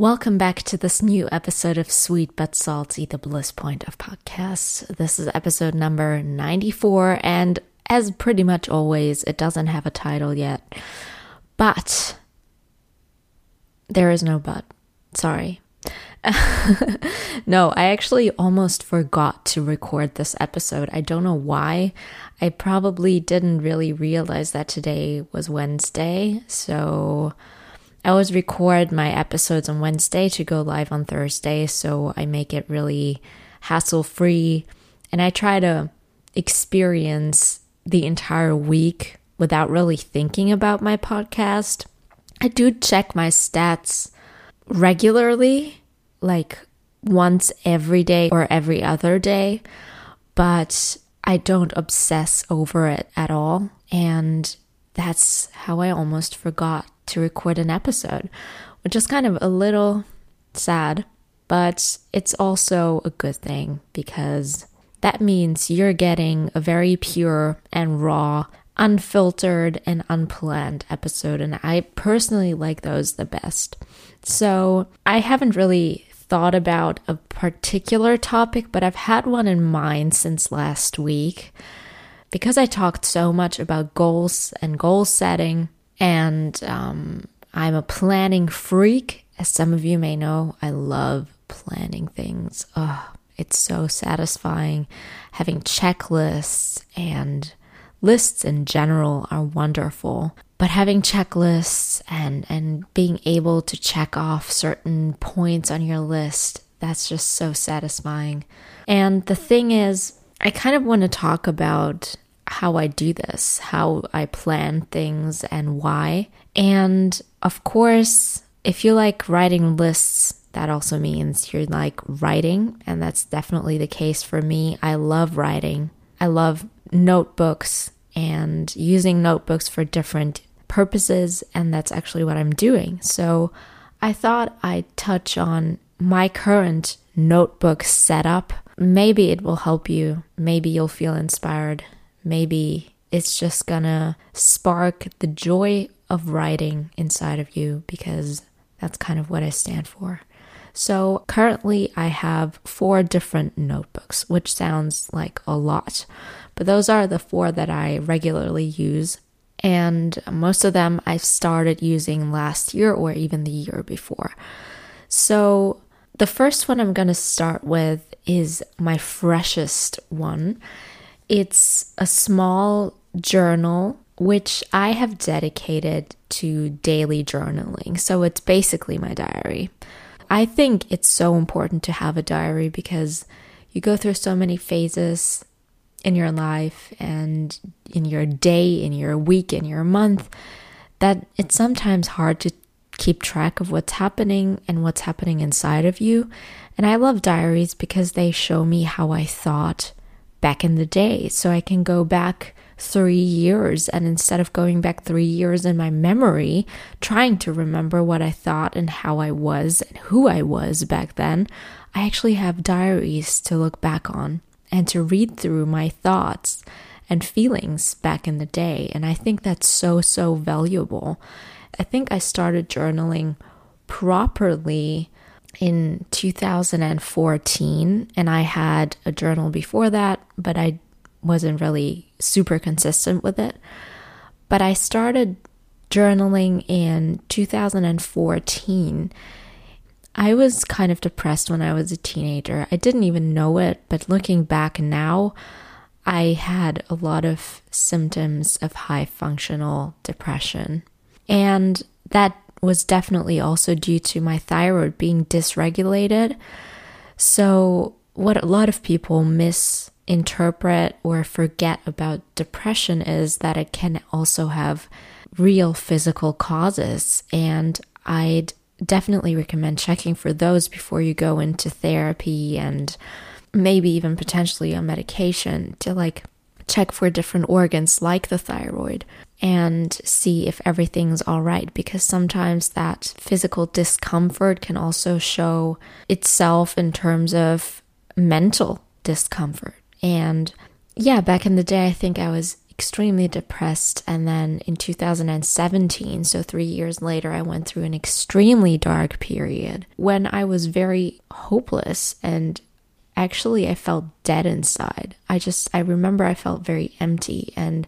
Welcome back to this new episode of Sweet But Salty, the Bliss Point of Podcasts. This is episode number 94, and as pretty much always, it doesn't have a title yet. But there is no but. Sorry. no, I actually almost forgot to record this episode. I don't know why. I probably didn't really realize that today was Wednesday, so I always record my episodes on Wednesday to go live on Thursday, so I make it really hassle free. And I try to experience the entire week without really thinking about my podcast. I do check my stats regularly, like once every day or every other day, but I don't obsess over it at all. And that's how I almost forgot to record an episode, which is kind of a little sad, but it's also a good thing because that means you're getting a very pure and raw, unfiltered, and unplanned episode. And I personally like those the best. So I haven't really thought about a particular topic, but I've had one in mind since last week. Because I talked so much about goals and goal setting, and um, I'm a planning freak. As some of you may know, I love planning things. Oh, it's so satisfying. Having checklists and lists in general are wonderful. But having checklists and, and being able to check off certain points on your list, that's just so satisfying. And the thing is, I kind of want to talk about how I do this, how I plan things, and why. And of course, if you like writing lists, that also means you're like writing, and that's definitely the case for me. I love writing, I love notebooks and using notebooks for different purposes, and that's actually what I'm doing. So I thought I'd touch on my current notebook setup. Maybe it will help you. Maybe you'll feel inspired maybe it's just gonna spark the joy of writing inside of you because that's kind of what I stand for. So currently, I have four different notebooks, which sounds like a lot, but those are the four that I regularly use. And most of them I've started using last year or even the year before. So the first one I'm going to start with is my freshest one. It's a small journal which I have dedicated to daily journaling. So it's basically my diary. I think it's so important to have a diary because you go through so many phases in your life and in your day, in your week, in your month that it's sometimes hard to keep track of what's happening and what's happening inside of you. And I love diaries because they show me how I thought back in the day. So I can go back three years and instead of going back three years in my memory, trying to remember what I thought and how I was and who I was back then, I actually have diaries to look back on and to read through my thoughts and feelings back in the day. And I think that's so, so valuable. I think I started journaling properly in 2014, and I had a journal before that, but I wasn't really super consistent with it. But I started journaling in 2014. I was kind of depressed when I was a teenager. I didn't even know it, but looking back now, I had a lot of symptoms of high functional depression. And that was definitely also due to my thyroid being dysregulated. So, what a lot of people misinterpret or forget about depression is that it can also have real physical causes. And I'd definitely recommend checking for those before you go into therapy and maybe even potentially a medication to like check for different organs like the thyroid and see if everything's all right because sometimes that physical discomfort can also show itself in terms of mental discomfort. And yeah, back in the day, I think I was extremely depressed. And then in 2017, so three years later, I went through an extremely dark period when I was very hopeless and actually I felt dead inside. I just, I remember I felt very empty and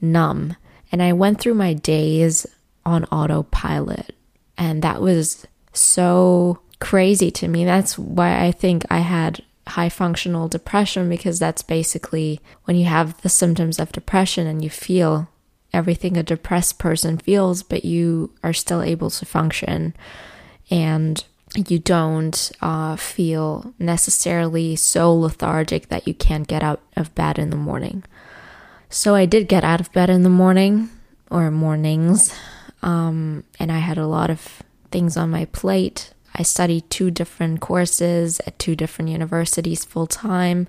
numb. And I went through my days on autopilot. And that was so crazy to me. That's why I think I had high functional depression because that's basically when you have the symptoms of depression and you feel everything a depressed person feels, but you are still able to function and you don't uh, feel necessarily so lethargic that you can't get out of bed in the morning. So I did get out of bed in the morning or mornings, um, and I had a lot of things on my plate. I studied two different courses at two different universities full time.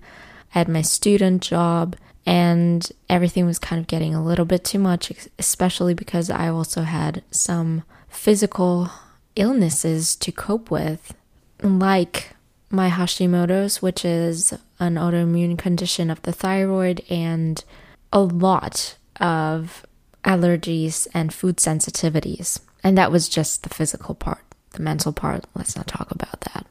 I had my student job, and everything was kind of getting a little bit too much, especially because I also had some physical illnesses to cope with, like my Hashimoto's, which is an autoimmune condition of the thyroid, and a lot of allergies and food sensitivities. And that was just the physical part. The mental part, let's not talk about that.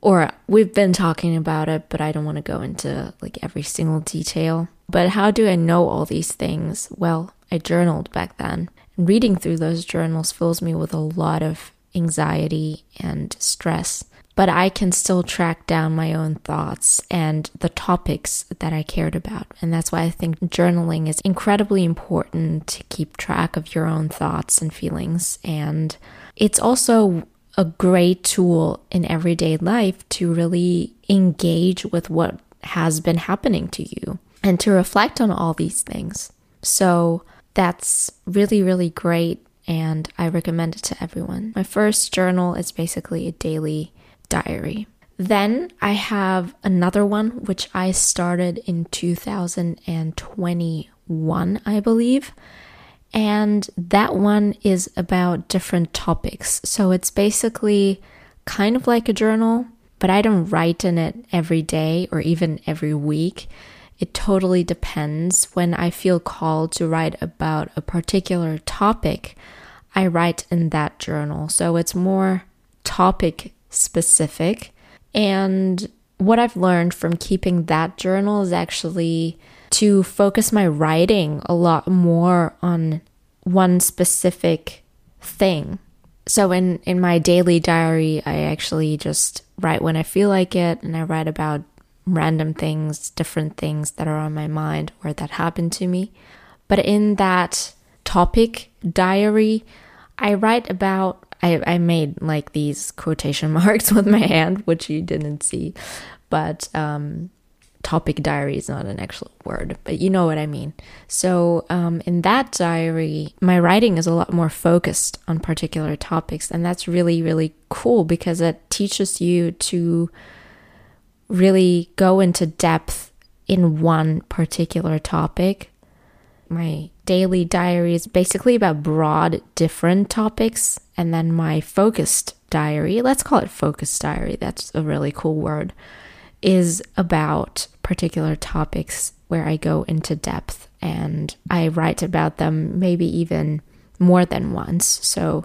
Or we've been talking about it, but I don't want to go into like every single detail. But how do I know all these things? Well, I journaled back then. And reading through those journals fills me with a lot of anxiety and stress but I can still track down my own thoughts and the topics that I cared about. And that's why I think journaling is incredibly important to keep track of your own thoughts and feelings. And it's also a great tool in everyday life to really engage with what has been happening to you and to reflect on all these things. So that's really, really great. And I recommend it to everyone. My first journal is basically a daily diary. Then I have another one which I started in 2021, I believe. And that one is about different topics. So it's basically kind of like a journal, but I don't write in it every day or even every week. It totally depends. When I feel called to write about a particular topic, I write in that journal. So it's more topic specific. And what I've learned from keeping that journal is actually to focus my writing a lot more on one specific thing. So in in my daily diary, I actually just write when I feel like it and I write about random things, different things that are on my mind or that happened to me. But in that topic diary, I write about I, I made like these quotation marks with my hand, which you didn't see, but um, topic diary is not an actual word, but you know what I mean. So, um, in that diary, my writing is a lot more focused on particular topics, and that's really, really cool because it teaches you to really go into depth in one particular topic. My daily diary is basically about broad, different topics. And then my focused diary, let's call it focused diary, that's a really cool word, is about particular topics where I go into depth and I write about them maybe even more than once. So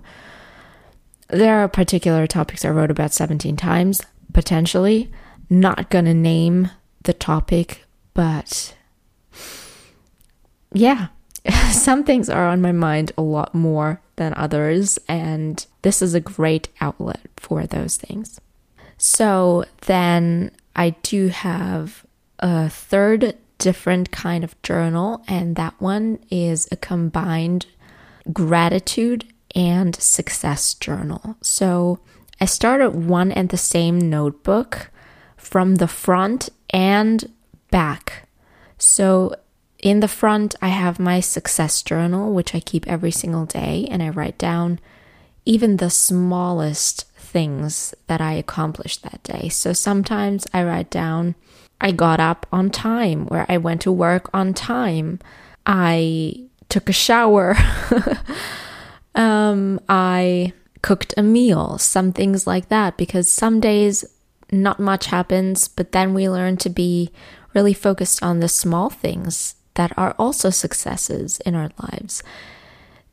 there are particular topics I wrote about 17 times, potentially. Not gonna name the topic, but yeah, some things are on my mind a lot more than others, and this is a great outlet for those things. So then I do have a third different kind of journal, and that one is a combined gratitude and success journal. So I started one and the same notebook from the front and back. So in the front, I have my success journal, which I keep every single day, and I write down even the smallest things that I accomplished that day. So sometimes I write down, I got up on time, or I went to work on time, I took a shower, um, I cooked a meal, some things like that, because some days not much happens, but then we learn to be really focused on the small things that are also successes in our lives.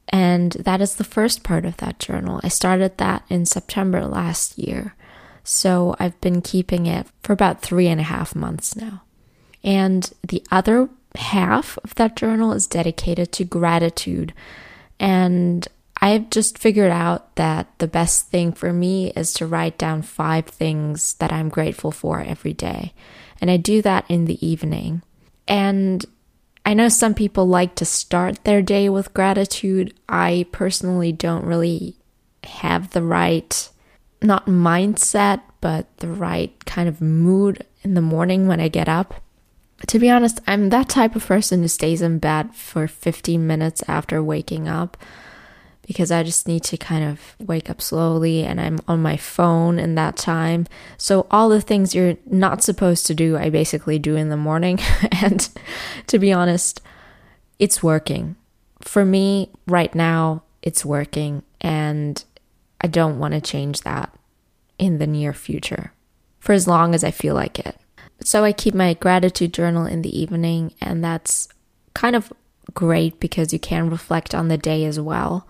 And that is the first part of that journal. I started that in September last year. So I've been keeping it for about three and a half months now. And the other half of that journal is dedicated to gratitude. And I've just figured out that the best thing for me is to write down five things that I'm grateful for every day. And I do that in the evening. And I know some people like to start their day with gratitude. I personally don't really have the right, not mindset, but the right kind of mood in the morning when I get up. To be honest, I'm that type of person who stays in bed for 15 minutes after waking up because I just need to kind of wake up slowly and I'm on my phone in that time. So, all the things you're not supposed to do, I basically do in the morning. and to be honest, it's working. For me, right now, it's working. And I don't want to change that in the near future for as long as I feel like it. So, I keep my gratitude journal in the evening, and that's kind of great because you can reflect on the day as well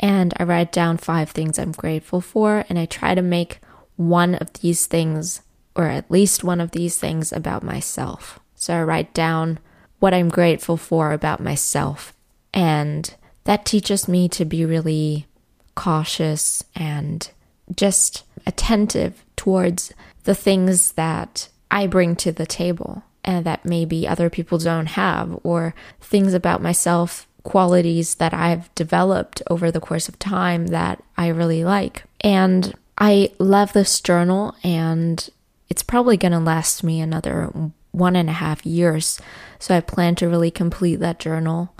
and I write down five things I'm grateful for, and I try to make one of these things, or at least one of these things, about myself. So I write down what I'm grateful for about myself, and that teaches me to be really cautious and just attentive towards the things that I bring to the table and that maybe other people don't have, or things about myself qualities that I've developed over the course of time that I really like. And I love this journal, and it's probably going to last me another one and a half years. So I plan to really complete that journal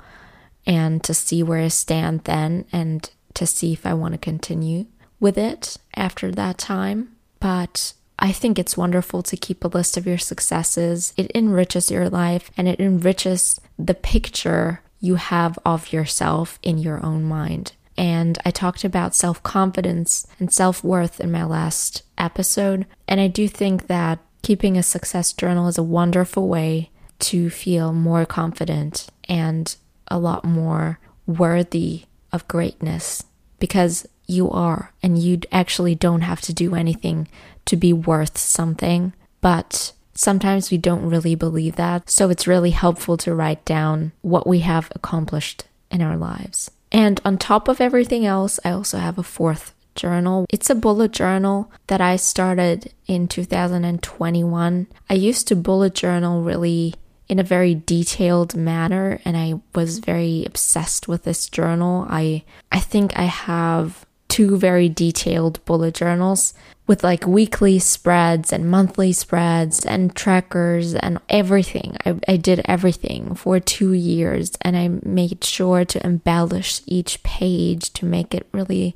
and to see where I stand then and to see if I want to continue with it after that time. But I think it's wonderful to keep a list of your successes. It enriches your life and it enriches the picture you have of yourself in your own mind. And I talked about self confidence and self worth in my last episode. And I do think that keeping a success journal is a wonderful way to feel more confident and a lot more worthy of greatness because you are, and you actually don't have to do anything to be worth something. But Sometimes we don't really believe that, so it's really helpful to write down what we have accomplished in our lives. And on top of everything else, I also have a fourth journal. It's a bullet journal that I started in 2021. I used to bullet journal really in a very detailed manner and I was very obsessed with this journal. I I think I have two very detailed bullet journals with like weekly spreads and monthly spreads and trackers and everything. I, I did everything for two years and I made sure to embellish each page to make it really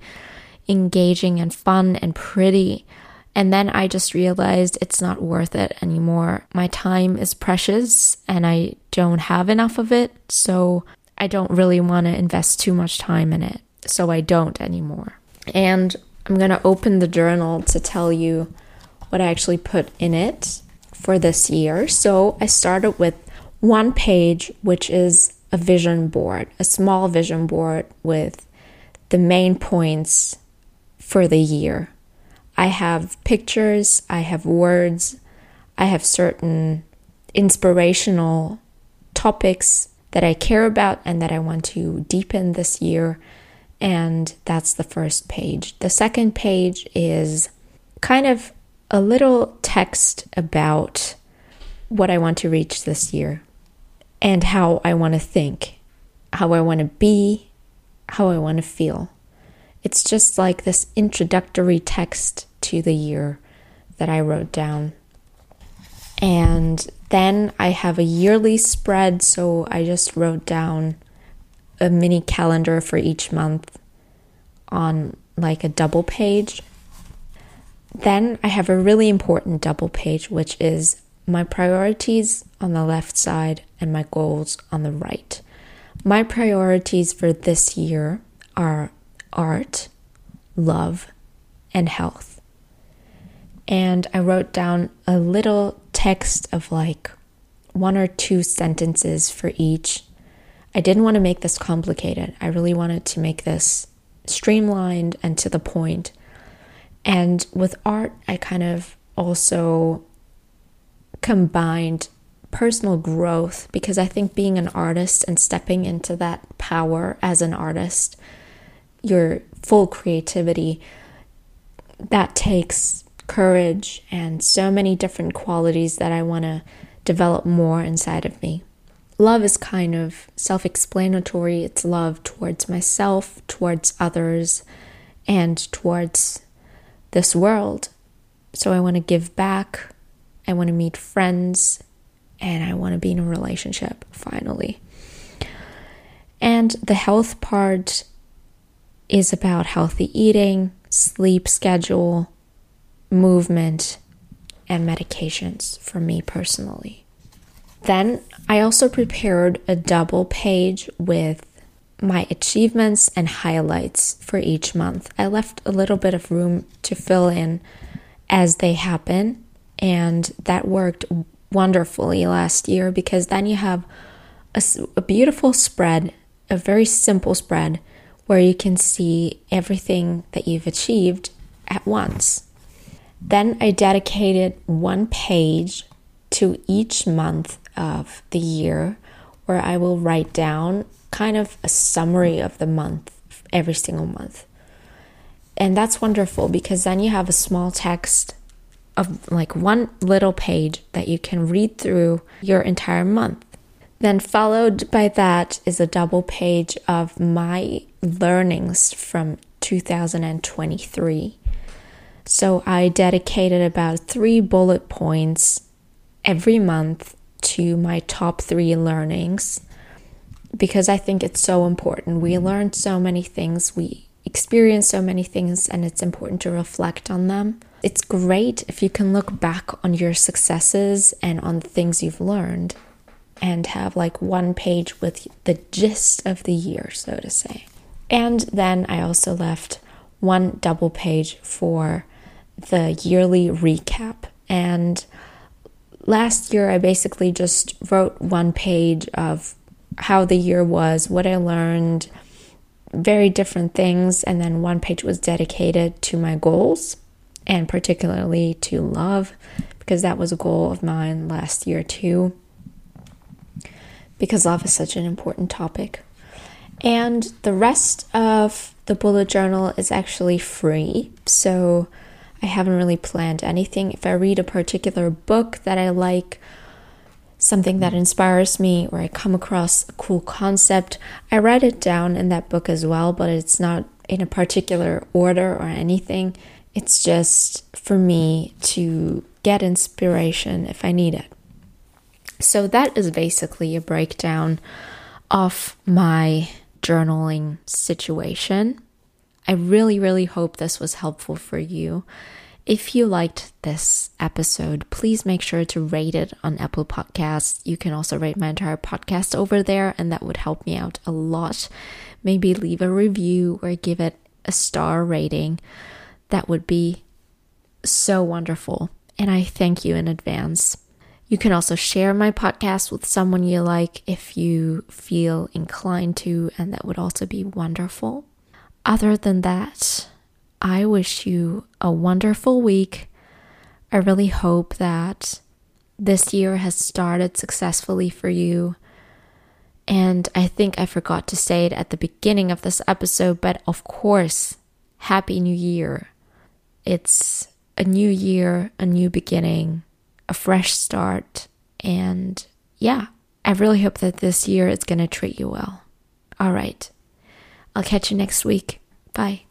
engaging and fun and pretty. And then I just realized it's not worth it anymore. My time is precious and I don't have enough of it. So I don't really want to invest too much time in it. So I don't anymore. And I'm going to open the journal to tell you what I actually put in it for this year. So I started with one page, which is a vision board, a small vision board with the main points for the year. I have pictures, I have words, I have certain inspirational topics that I care about and that I want to deepen this year and that's the first page. The second page is kind of a little text about what I want to reach this year and how I want to think, how I want to be, how I want to feel. It's just like this introductory text to the year that I wrote down. And then I have a yearly spread, so I just wrote down a mini calendar for each month on like a double page. Then I have a really important double page, which is my priorities on the left side and my goals on the right. My priorities for this year are art, love, and health. And I wrote down a little text of like one or two sentences for each. I didn't want to make this complicated. I really wanted to make this streamlined and to the point. And with art, I kind of also combined personal growth because I think being an artist and stepping into that power as an artist, your full creativity, that takes courage and so many different qualities that I want to develop more inside of me. Love is kind of self explanatory. It's love towards myself, towards others, and towards this world. So I want to give back. I want to meet friends. And I want to be in a relationship finally. And the health part is about healthy eating, sleep schedule, movement, and medications for me personally. Then I also prepared a double page with my achievements and highlights for each month. I left a little bit of room to fill in as they happen, and that worked wonderfully last year because then you have a, a beautiful spread, a very simple spread where you can see everything that you've achieved at once. Then I dedicated one page to each month of the year where I will write down kind of a summary of the month every single month. And that's wonderful because then you have a small text of like one little page that you can read through your entire month. Then, followed by that, is a double page of my learnings from 2023. So I dedicated about three bullet points every month to my top three learnings because I think it's so important. We learn so many things, we experience so many things, and it's important to reflect on them. It's great if you can look back on your successes and on the things you've learned and have like one page with the gist of the year, so to say. And then I also left one double page for the yearly recap. And last year, I basically just wrote one page of how the year was, what I learned, very different things. And then one page was dedicated to my goals and particularly to love, because that was a goal of mine last year too. Because love is such an important topic. And the rest of the bullet journal is actually free. So I haven't really planned anything. If I read a particular book that I like, something that mm. inspires me, or I come across a cool concept, I write it down in that book as well, but it's not in a particular order or anything. It's just for me to get inspiration if I need it. So that is basically a breakdown of my journaling situation. I really, really hope this was helpful for you. If you liked this episode, please make sure to rate it on Apple Podcasts. You can also rate my entire podcast over there, and that would help me out a lot. Maybe leave a review or give it a star rating. That would be so wonderful. And I thank you in advance. You can also share my podcast with someone you like if you feel inclined to, and that would also be wonderful. Other than that, I wish you a wonderful week. I really hope that this year has started successfully for you. And I think I forgot to say it at the beginning of this episode, but of course, Happy New Year. It's a new year, a new beginning, a fresh start. And yeah, I really hope that this year is going to treat you well. All right. I'll catch you next week. Bye.